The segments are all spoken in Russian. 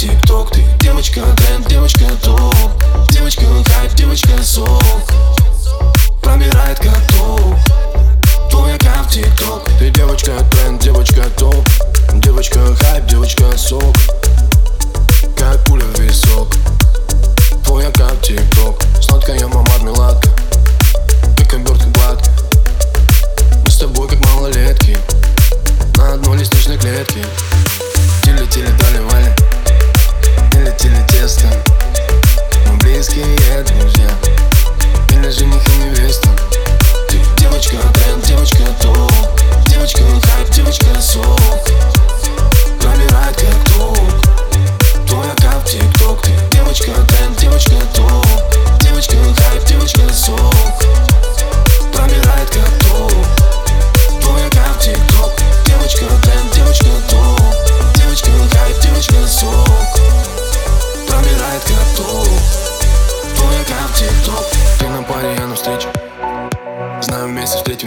Тикток ты девочка тренд, девочка топ Девочка хайп, девочка сок промирает как топ Твой аккаунт тик-ток. Ты девочка тренд, девочка топ Девочка хайп, девочка сок system.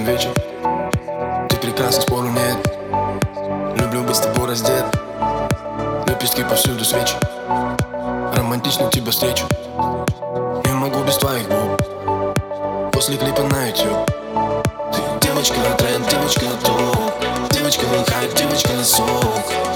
один вечер. Ты прекрасна, спору нет. Люблю быть с тобой раздет. Лепестки повсюду свечи. Романтично тебя встречу. Не могу без твоих губ. После клипа на YouTube Ты девочка на тренд, девочка на топ. Девочка на хайп, девочка на сок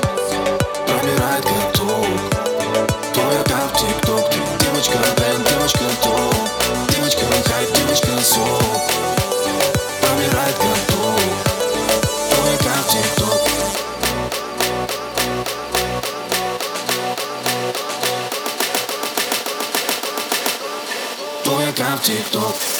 TikTok.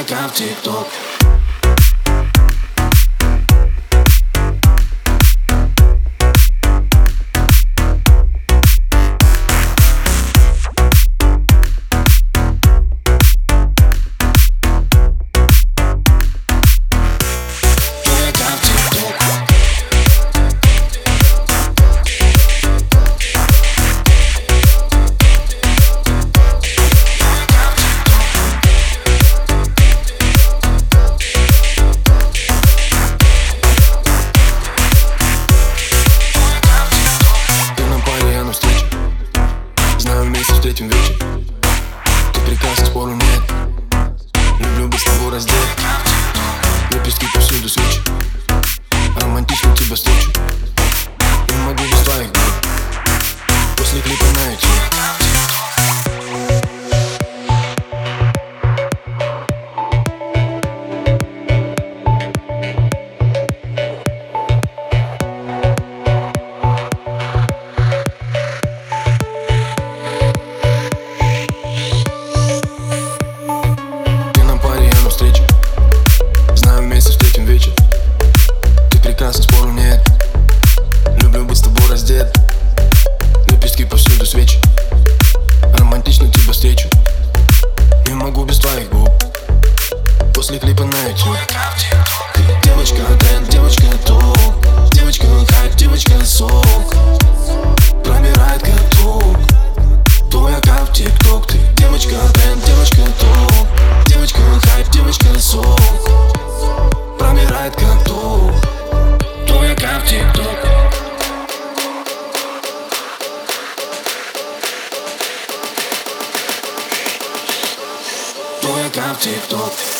Инстаграм, ТикТок. веки Девочка тренд, девочка ток Девочка хайп, девочка сок. Пробирает каток. Твоя как в тексток, Ты девочка тренд, девочка ток Девочка хайп, девочка сок. Пробирает каток. Твоя кап тик-ток. Твоя кап в ТикТок.